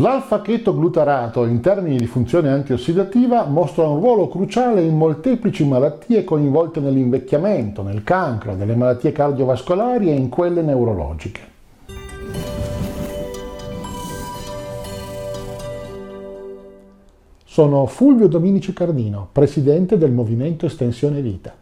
L'alfa-chetoglutarato in termini di funzione antiossidativa mostra un ruolo cruciale in molteplici malattie coinvolte nell'invecchiamento, nel cancro, nelle malattie cardiovascolari e in quelle neurologiche. Sono Fulvio Dominici Cardino, presidente del Movimento Estensione Vita.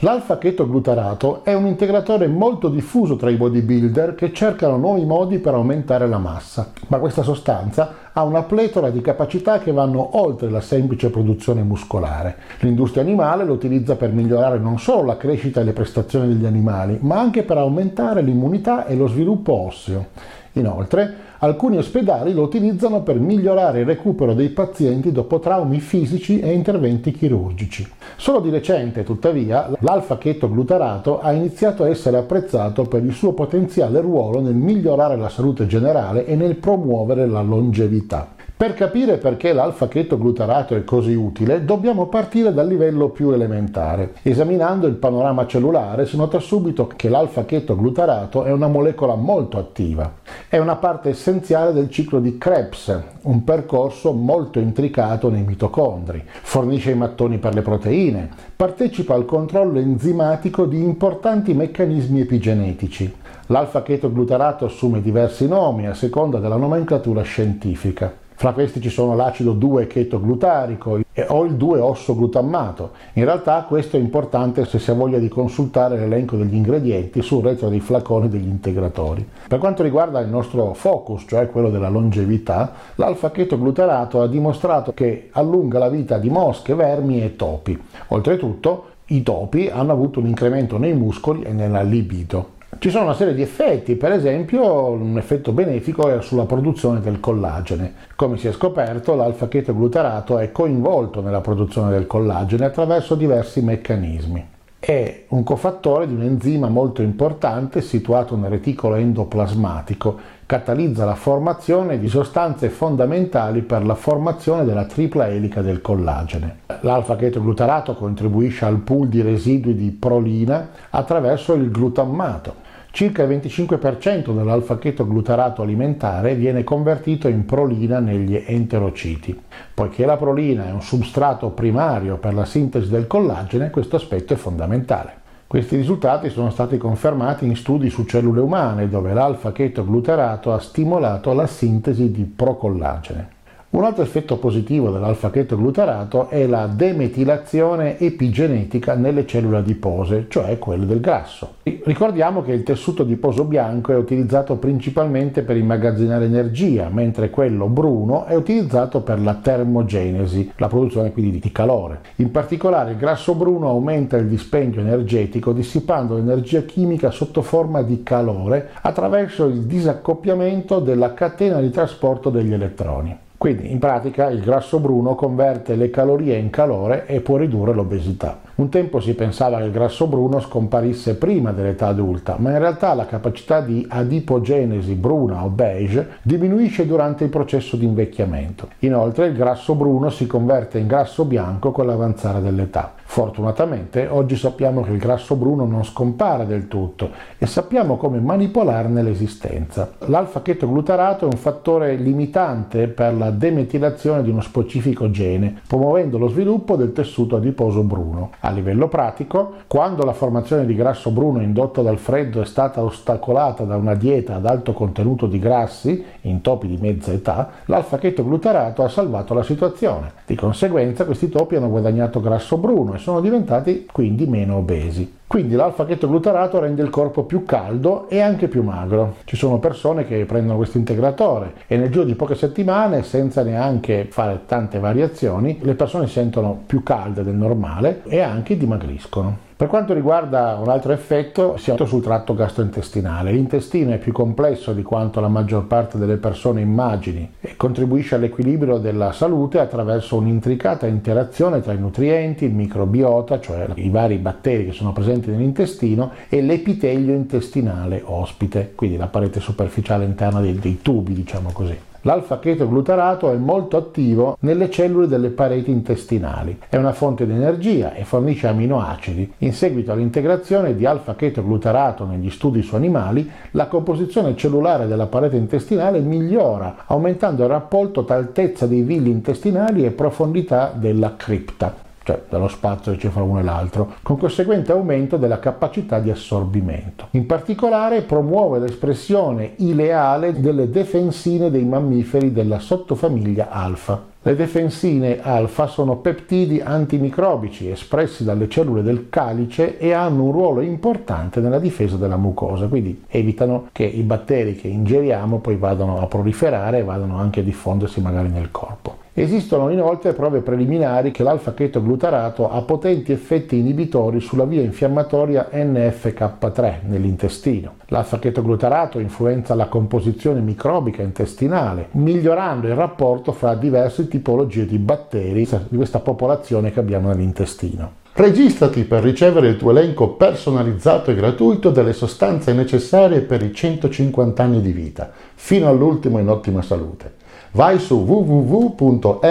L'alfa-chetoglutarato è un integratore molto diffuso tra i bodybuilder che cercano nuovi modi per aumentare la massa, ma questa sostanza ha una pletora di capacità che vanno oltre la semplice produzione muscolare. L'industria animale lo utilizza per migliorare non solo la crescita e le prestazioni degli animali, ma anche per aumentare l'immunità e lo sviluppo osseo. Inoltre, alcuni ospedali lo utilizzano per migliorare il recupero dei pazienti dopo traumi fisici e interventi chirurgici. Solo di recente, tuttavia, l'alfa-chetoglutarato ha iniziato a essere apprezzato per il suo potenziale ruolo nel migliorare la salute generale e nel promuovere la longevità. Per capire perché l'alfa-chetoglutarato è così utile, dobbiamo partire dal livello più elementare. Esaminando il panorama cellulare si nota subito che l'alfa-chetoglutarato è una molecola molto attiva. È una parte essenziale del ciclo di Krebs, un percorso molto intricato nei mitocondri. Fornisce i mattoni per le proteine, partecipa al controllo enzimatico di importanti meccanismi epigenetici. L'alfa-chetoglutarato assume diversi nomi a seconda della nomenclatura scientifica. Fra questi ci sono l'acido 2-chetoglutarico o il 2-osso-glutammato. In realtà questo è importante se si ha voglia di consultare l'elenco degli ingredienti sul retro dei flaconi degli integratori. Per quanto riguarda il nostro focus, cioè quello della longevità, l'alfa-chetoglutarato ha dimostrato che allunga la vita di mosche, vermi e topi. Oltretutto, i topi hanno avuto un incremento nei muscoli e nella libido. Ci sono una serie di effetti, per esempio un effetto benefico è sulla produzione del collagene. Come si è scoperto, l'alfa-chetoglutarato è coinvolto nella produzione del collagene attraverso diversi meccanismi. È un cofattore di un enzima molto importante situato nel reticolo endoplasmatico, catalizza la formazione di sostanze fondamentali per la formazione della tripla elica del collagene. L'alfa-chetoglutarato contribuisce al pool di residui di prolina attraverso il glutammato Circa il 25% dell'alfa-chetoglutarato alimentare viene convertito in prolina negli enterociti. Poiché la prolina è un substrato primario per la sintesi del collagene, questo aspetto è fondamentale. Questi risultati sono stati confermati in studi su cellule umane dove l'alfa-chetoglutarato ha stimolato la sintesi di procollagene. Un altro effetto positivo dell'alfa-chetoglutarato è la demetilazione epigenetica nelle cellule adipose, cioè quelle del grasso. Ricordiamo che il tessuto adiposo bianco è utilizzato principalmente per immagazzinare energia, mentre quello bruno è utilizzato per la termogenesi, la produzione quindi di calore. In particolare il grasso bruno aumenta il dispendio energetico dissipando l'energia chimica sotto forma di calore attraverso il disaccoppiamento della catena di trasporto degli elettroni. Quindi in pratica il grasso bruno converte le calorie in calore e può ridurre l'obesità. Un tempo si pensava che il grasso bruno scomparisse prima dell'età adulta, ma in realtà la capacità di adipogenesi bruna o beige diminuisce durante il processo di invecchiamento. Inoltre il grasso bruno si converte in grasso bianco con l'avanzare dell'età. Fortunatamente oggi sappiamo che il grasso bruno non scompare del tutto e sappiamo come manipolarne l'esistenza. L'alfa-chetoglutarato è un fattore limitante per la demetilazione di uno specifico gene, promuovendo lo sviluppo del tessuto adiposo bruno. A livello pratico, quando la formazione di grasso bruno indotta dal freddo è stata ostacolata da una dieta ad alto contenuto di grassi, in topi di mezza età, l'alfa-chetoglutarato ha salvato la situazione. Di conseguenza questi topi hanno guadagnato grasso bruno e sono diventati quindi meno obesi. Quindi l'alfa-chetoglutarato rende il corpo più caldo e anche più magro. Ci sono persone che prendono questo integratore e nel giro di poche settimane, senza neanche fare tante variazioni, le persone si sentono più calde del normale e anche dimagriscono. Per quanto riguarda un altro effetto, siamo sul tratto gastrointestinale. L'intestino è più complesso di quanto la maggior parte delle persone immagini contribuisce all'equilibrio della salute attraverso un'intricata interazione tra i nutrienti, il microbiota, cioè i vari batteri che sono presenti nell'intestino, e l'epitelio intestinale ospite, quindi la parete superficiale interna dei, dei tubi, diciamo così. L'alfa-chetoglutarato è molto attivo nelle cellule delle pareti intestinali, è una fonte di energia e fornisce aminoacidi. In seguito all'integrazione di alfa-chetoglutarato negli studi su animali, la composizione cellulare della parete intestinale migliora, aumentando il rapporto tra altezza dei villi intestinali e profondità della cripta cioè dallo spazio che ci fra uno e l'altro, con conseguente aumento della capacità di assorbimento. In particolare promuove l'espressione ileale delle defensine dei mammiferi della sottofamiglia alfa. Le defensine alfa sono peptidi antimicrobici espressi dalle cellule del calice e hanno un ruolo importante nella difesa della mucosa, quindi evitano che i batteri che ingeriamo poi vadano a proliferare e vadano anche a diffondersi magari nel corpo. Esistono inoltre prove preliminari che l'alfa-chetoglutarato ha potenti effetti inibitori sulla via infiammatoria NFK3 nell'intestino. L'alfa-chetoglutarato influenza la composizione microbica intestinale, migliorando il rapporto fra diverse tipologie di batteri di questa popolazione che abbiamo nell'intestino. Registrati per ricevere il tuo elenco personalizzato e gratuito delle sostanze necessarie per i 150 anni di vita, fino all'ultimo in ottima salute vai su www.mev.cx,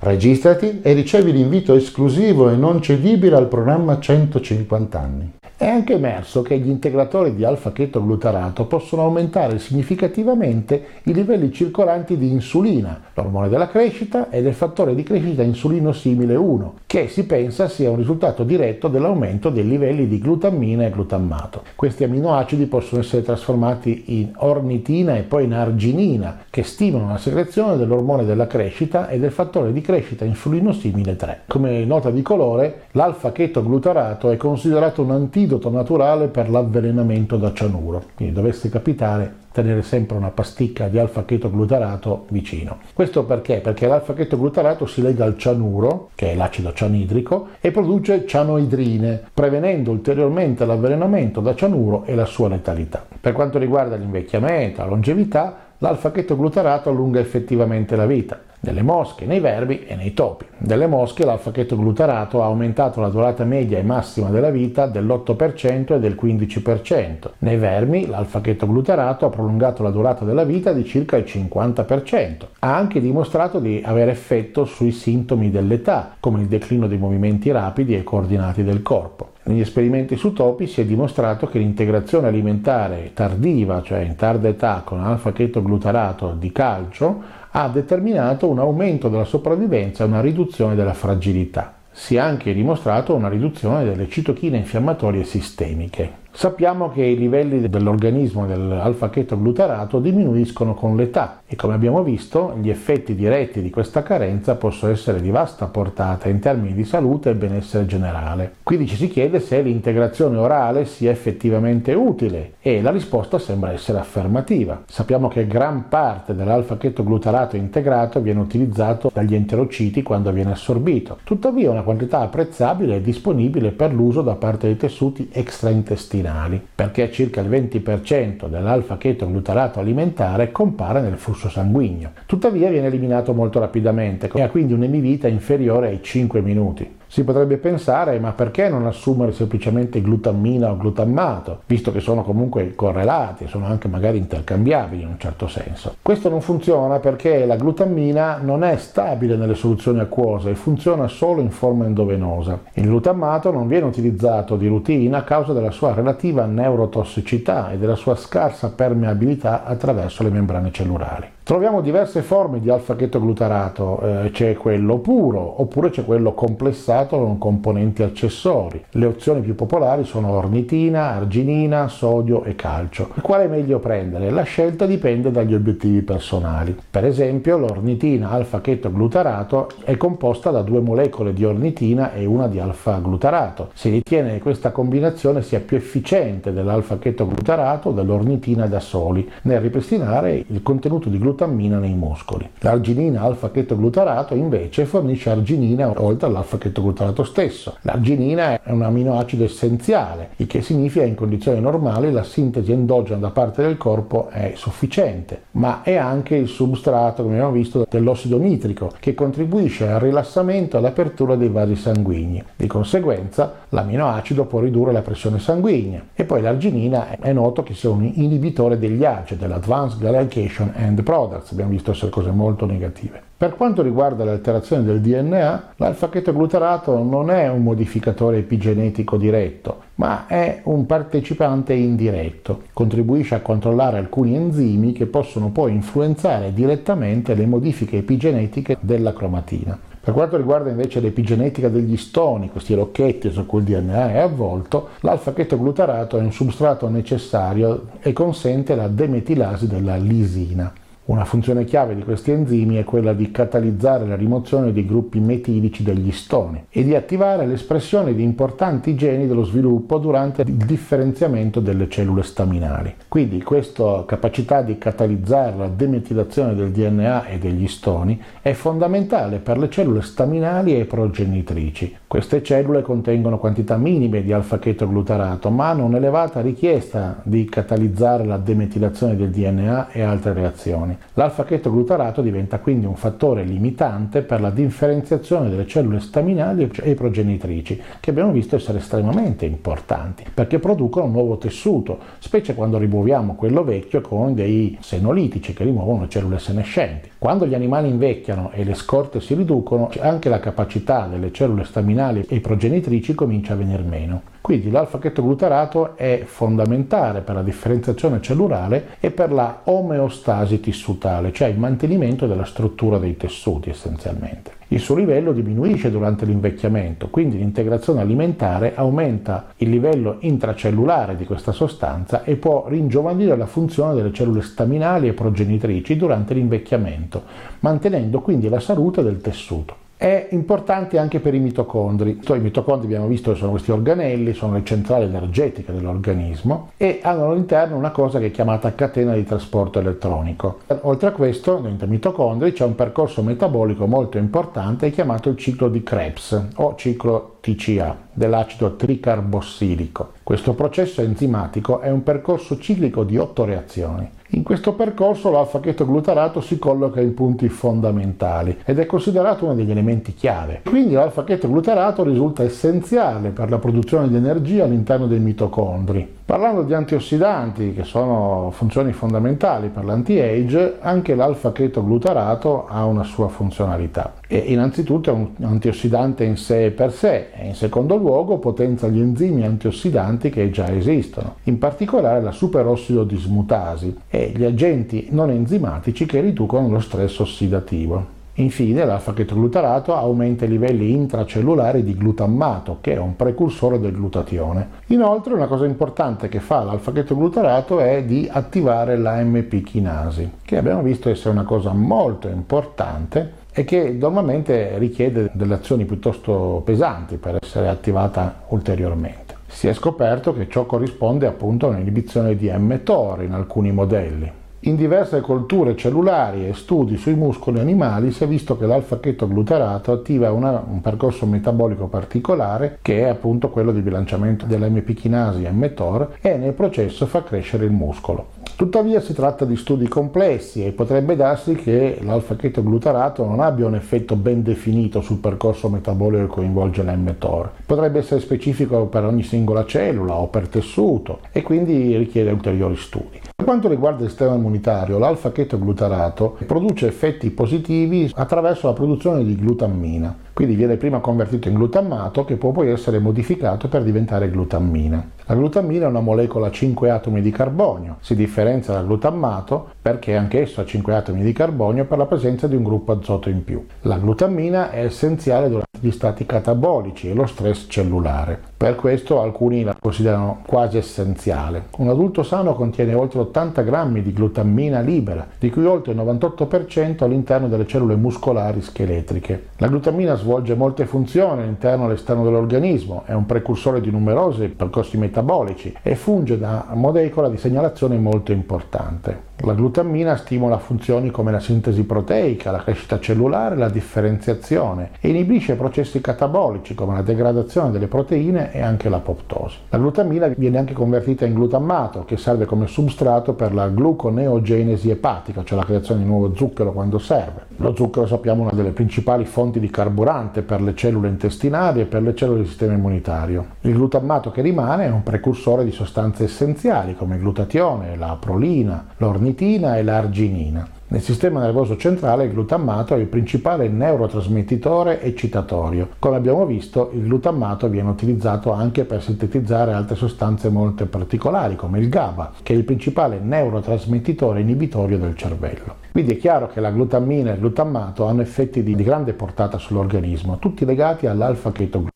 registrati e ricevi l'invito esclusivo e non cedibile al programma 150 anni. È anche emerso che gli integratori di alfa-chetoglutarato possono aumentare significativamente i livelli circolanti di insulina, l'ormone della crescita e del fattore di crescita insulino simile 1, che si pensa sia un risultato diretto dell'aumento dei livelli di glutammina e glutammato. Questi aminoacidi possono essere trasformati in ornitina e poi in arginina, che stimolano la secrezione dell'ormone della crescita e del fattore di crescita insulino simile 3. Come nota di colore, l'alfa-chetoglutarato è considerato un antidoto antidoto naturale per l'avvelenamento da cianuro. Quindi dovesse capitare tenere sempre una pasticca di alfa-chetoglutarato vicino. Questo perché? Perché l'alfa-chetoglutarato si lega al cianuro, che è l'acido cianidrico, e produce cianoidrine, prevenendo ulteriormente l'avvelenamento da cianuro e la sua letalità. Per quanto riguarda l'invecchiamento, la longevità, l'alfa-chetoglutarato allunga effettivamente la vita delle mosche, nei verbi e nei topi. Delle mosche l'alfa-chetoglutarato ha aumentato la durata media e massima della vita dell'8% e del 15%. Nei vermi l'alfa-chetoglutarato ha prolungato la durata della vita di circa il 50%. Ha anche dimostrato di avere effetto sui sintomi dell'età, come il declino dei movimenti rapidi e coordinati del corpo. Negli esperimenti su topi si è dimostrato che l'integrazione alimentare tardiva, cioè in tarda età, con alfa-chetoglutarato di calcio, ha determinato un aumento della sopravvivenza e una riduzione della fragilità. Si è anche dimostrato una riduzione delle citochine infiammatorie sistemiche. Sappiamo che i livelli dell'organismo dell'alfa-chetoglutarato diminuiscono con l'età e come abbiamo visto gli effetti diretti di questa carenza possono essere di vasta portata in termini di salute e benessere generale. Quindi ci si chiede se l'integrazione orale sia effettivamente utile e la risposta sembra essere affermativa. Sappiamo che gran parte dell'alfa-chetoglutarato integrato viene utilizzato dagli enterociti quando viene assorbito. Tuttavia una quantità apprezzabile è disponibile per l'uso da parte dei tessuti extraintestinali intestinali, perché circa il 20% dell'alfa-chetoglutarato alimentare compare nel flusso sanguigno. Tuttavia viene eliminato molto rapidamente e ha quindi un'emivita inferiore ai 5 minuti. Si potrebbe pensare, ma perché non assumere semplicemente glutammina o glutammato, visto che sono comunque correlati, sono anche magari intercambiabili in un certo senso. Questo non funziona perché la glutammina non è stabile nelle soluzioni acquose e funziona solo in forma endovenosa. Il glutammato non viene utilizzato di routine a causa della sua relativa neurotossicità e della sua scarsa permeabilità attraverso le membrane cellulari. Troviamo diverse forme di alfa-chetoglutarato, eh, c'è quello puro oppure c'è quello complessato con componenti accessori. Le opzioni più popolari sono ornitina, arginina, sodio e calcio. Quale è meglio prendere? La scelta dipende dagli obiettivi personali. Per esempio l'ornitina alfa-chetoglutarato è composta da due molecole di ornitina e una di alfa-glutarato. Si ritiene che questa combinazione sia più efficiente dell'alfa-chetoglutarato o dell'ornitina da soli nel ripristinare il contenuto di glutarato glutammina nei muscoli. L'arginina alfa-chetoglutarato invece fornisce arginina oltre all'alfa-chetoglutarato stesso. L'arginina è un aminoacido essenziale, il che significa che in condizioni normali la sintesi endogena da parte del corpo è sufficiente, ma è anche il substrato, come abbiamo visto, dell'ossido nitrico che contribuisce al rilassamento e all'apertura dei vasi sanguigni. Di conseguenza l'aminoacido può ridurre la pressione sanguigna e poi l'arginina è noto che sia un inibitore degli ACE, dell'Advanced Glycation End Products, abbiamo visto essere cose molto negative. Per quanto riguarda le alterazioni del DNA, l'alfa-chetoglutarato non è un modificatore epigenetico diretto, ma è un partecipante indiretto. Contribuisce a controllare alcuni enzimi che possono poi influenzare direttamente le modifiche epigenetiche della cromatina. Per quanto riguarda invece l'epigenetica degli stoni, questi rocchetti su cui il DNA è avvolto, l'alfa-chetoglutarato è un substrato necessario e consente la demetilasi della lisina. Una funzione chiave di questi enzimi è quella di catalizzare la rimozione dei gruppi metilici degli stoni e di attivare l'espressione di importanti geni dello sviluppo durante il differenziamento delle cellule staminali. Quindi questa capacità di catalizzare la demetilazione del DNA e degli stoni è fondamentale per le cellule staminali e progenitrici. Queste cellule contengono quantità minime di alfa-chetoglutarato, ma hanno un'elevata richiesta di catalizzare la demetilazione del DNA e altre reazioni. L'alfa-chetoglutarato diventa quindi un fattore limitante per la differenziazione delle cellule staminali e progenitrici, che abbiamo visto essere estremamente importanti, perché producono un nuovo tessuto, specie quando rimuoviamo quello vecchio con dei senolitici che rimuovono le cellule senescenti. Quando gli animali invecchiano e le scorte si riducono, anche la capacità delle cellule staminali e progenitrici comincia a venire meno. Quindi l'alfa-chetoglutarato è fondamentale per la differenziazione cellulare e per la omeostasi tissutale, cioè il mantenimento della struttura dei tessuti essenzialmente. Il suo livello diminuisce durante l'invecchiamento, quindi l'integrazione alimentare aumenta il livello intracellulare di questa sostanza e può ringiovanire la funzione delle cellule staminali e progenitrici durante l'invecchiamento, mantenendo quindi la salute del tessuto è importante anche per i mitocondri. I mitocondri abbiamo visto che sono questi organelli, sono le centrali energetiche dell'organismo e hanno all'interno una cosa che è chiamata catena di trasporto elettronico. Oltre a questo, dentro i mitocondri c'è un percorso metabolico molto importante chiamato il ciclo di Krebs o ciclo TCA dell'acido tricarbossilico. Questo processo enzimatico è un percorso ciclico di otto reazioni. In questo percorso l'alfa-chetoglutarato si colloca in punti fondamentali ed è considerato uno degli elementi chiave. Quindi l'alfa-chetoglutarato risulta essenziale per la produzione di energia all'interno dei mitocondri. Parlando di antiossidanti, che sono funzioni fondamentali per l'anti-age, anche l'alfa-chetoglutarato ha una sua funzionalità. E innanzitutto è un antiossidante in sé per sé e in secondo luogo potenzia gli enzimi antiossidanti che già esistono, in particolare la superossido dismutasi e gli agenti non enzimatici che riducono lo stress ossidativo. Infine l'alfa-chetoglutarato aumenta i livelli intracellulari di glutammato, che è un precursore del glutatione. Inoltre una cosa importante che fa l'alfa-chetoglutarato è di attivare la MP chinasi, che abbiamo visto essere una cosa molto importante e che normalmente richiede delle azioni piuttosto pesanti per essere attivata ulteriormente. Si è scoperto che ciò corrisponde appunto a un'inibizione di mTOR in alcuni modelli. In diverse colture cellulari e studi sui muscoli animali si è visto che l'alfa-chetoglutarato attiva una, un percorso metabolico particolare che è appunto quello di bilanciamento dell'MP chinasi mTOR e nel processo fa crescere il muscolo. Tuttavia si tratta di studi complessi e potrebbe darsi che l'alfa-chetoglutarato non abbia un effetto ben definito sul percorso metabolico che coinvolge l'mTOR. Potrebbe essere specifico per ogni singola cellula o per tessuto e quindi richiede ulteriori studi. Per quanto riguarda il sistema immunitario, l'alfa-chetoglutarato produce effetti positivi attraverso la produzione di glutammina. Quindi viene prima convertito in glutammato che può poi essere modificato per diventare glutammina. La glutammina è una molecola a 5 atomi di carbonio, si differenzia dal glutammato perché anch'esso ha 5 atomi di carbonio per la presenza di un gruppo azoto in più. La glutammina è essenziale durante gli stati catabolici e lo stress cellulare. Per questo alcuni la considerano quasi essenziale. Un adulto sano contiene oltre 80 grammi di glutammina libera, di cui oltre il 98% all'interno delle cellule muscolari scheletriche. La glutammina svolge molte funzioni all'interno e all'esterno dell'organismo, è un precursore di numerosi percorsi metabolici e funge da molecola di segnalazione molto importante. La glutammina stimola funzioni come la sintesi proteica, la crescita cellulare, la differenziazione e inibisce processi catabolici come la degradazione delle proteine e anche l'apoptosi. La glutammina viene anche convertita in glutammato che serve come substrato per la gluconeogenesi epatica, cioè la creazione di nuovo zucchero quando serve. Lo zucchero sappiamo è una delle principali fonti di carburante per le cellule intestinali e per le cellule del sistema immunitario. Il glutammato che rimane è un precursore di sostanze essenziali come il glutatione, la prolina, l'ornitina ornitina e l'arginina. Nel sistema nervoso centrale il glutammato è il principale neurotrasmettitore eccitatorio. Come abbiamo visto, il glutammato viene utilizzato anche per sintetizzare altre sostanze molto particolari, come il GABA, che è il principale neurotrasmettitore inibitorio del cervello. Quindi è chiaro che la glutammina e il glutammato hanno effetti di grande portata sull'organismo, tutti legati all'alfa-chetoglutamato.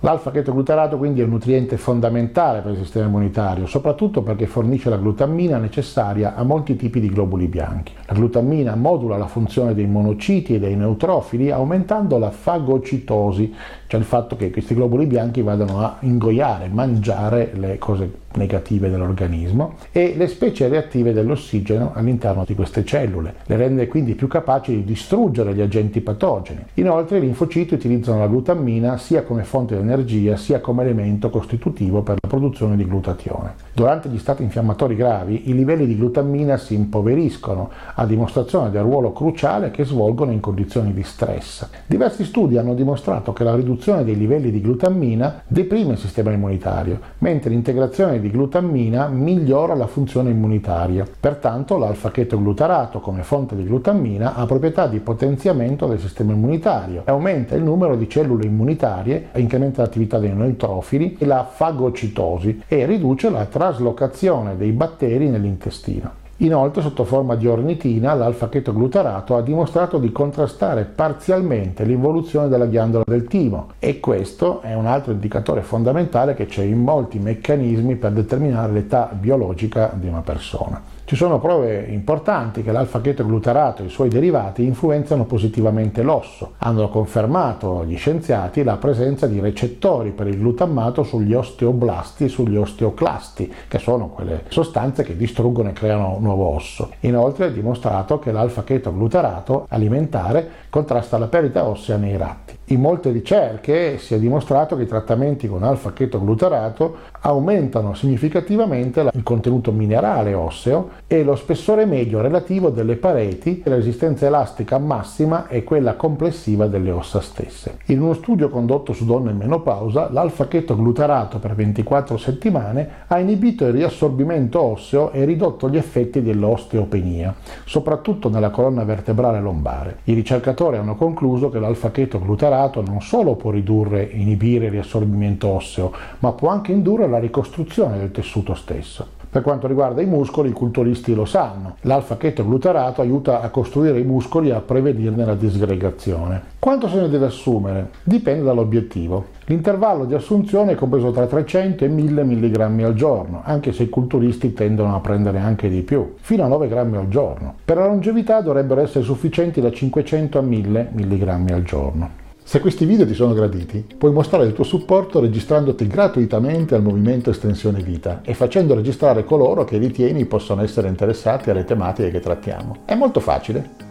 L'alfa-chetoglutarato quindi è un nutriente fondamentale per il sistema immunitario, soprattutto perché fornisce la glutammina necessaria a molti tipi di globuli bianchi. La glutammina modula la funzione dei monociti e dei neutrofili aumentando la fagocitosi, cioè il fatto che questi globuli bianchi vadano a ingoiare, mangiare le cose negative dell'organismo e le specie reattive dell'ossigeno all'interno di queste cellule, le rende quindi più capaci di distruggere gli agenti patogeni. Inoltre i linfociti utilizzano la glutammina sia come fonte di energia sia come elemento costitutivo per la produzione di glutatione. Durante gli stati infiammatori gravi i livelli di glutammina si impoveriscono, a dimostrazione del ruolo cruciale che svolgono in condizioni di stress. Diversi studi hanno dimostrato che la riduzione dei livelli di glutammina deprime il sistema immunitario, mentre l'integrazione di glutammina migliora la funzione immunitaria. Pertanto l'alfa-chetoglutarato come fonte di glutammina ha proprietà di potenziamento del sistema immunitario, aumenta il numero di cellule immunitarie, incrementa l'attività dei neutrofili e la fagocitosi e riduce la traslocazione dei batteri nell'intestino. Inoltre, sotto forma di ornitina, l'alfa-chetoglutarato ha dimostrato di contrastare parzialmente l'involuzione della ghiandola del timo e questo è un altro indicatore fondamentale che c'è in molti meccanismi per determinare l'età biologica di una persona. Ci sono prove importanti che l'alfa-chetoglutarato e i suoi derivati influenzano positivamente l'osso. Hanno confermato gli scienziati la presenza di recettori per il glutammato sugli osteoblasti e sugli osteoclasti, che sono quelle sostanze che distruggono e creano nuovo osso. Inoltre è dimostrato che l'alfa-chetoglutarato alimentare contrasta la perdita ossea nei ratti. In molte ricerche si è dimostrato che i trattamenti con alfa-chetoglutarato aumentano significativamente il contenuto minerale osseo e lo spessore medio relativo delle pareti la resistenza elastica massima e quella complessiva delle ossa stesse. In uno studio condotto su donne in menopausa, l'alfa-chetoglutarato per 24 settimane ha inibito il riassorbimento osseo e ridotto gli effetti dell'osteopenia, soprattutto nella colonna vertebrale lombare. I ricercatori hanno concluso che l'alfa-chetoglutarato preparato non solo può ridurre e inibire il riassorbimento osseo, ma può anche indurre la ricostruzione del tessuto stesso. Per quanto riguarda i muscoli, i culturisti lo sanno. L'alfa-chetoglutarato aiuta a costruire i muscoli e a prevenirne la disgregazione. Quanto se ne deve assumere? Dipende dall'obiettivo. L'intervallo di assunzione è compreso tra 300 e 1000 mg al giorno, anche se i culturisti tendono a prendere anche di più, fino a 9 grammi al giorno. Per la longevità dovrebbero essere sufficienti da 500 a 1000 mg al giorno. Se questi video ti sono graditi, puoi mostrare il tuo supporto registrandoti gratuitamente al movimento Estensione Vita e facendo registrare coloro che ritieni possono essere interessati alle tematiche che trattiamo. È molto facile.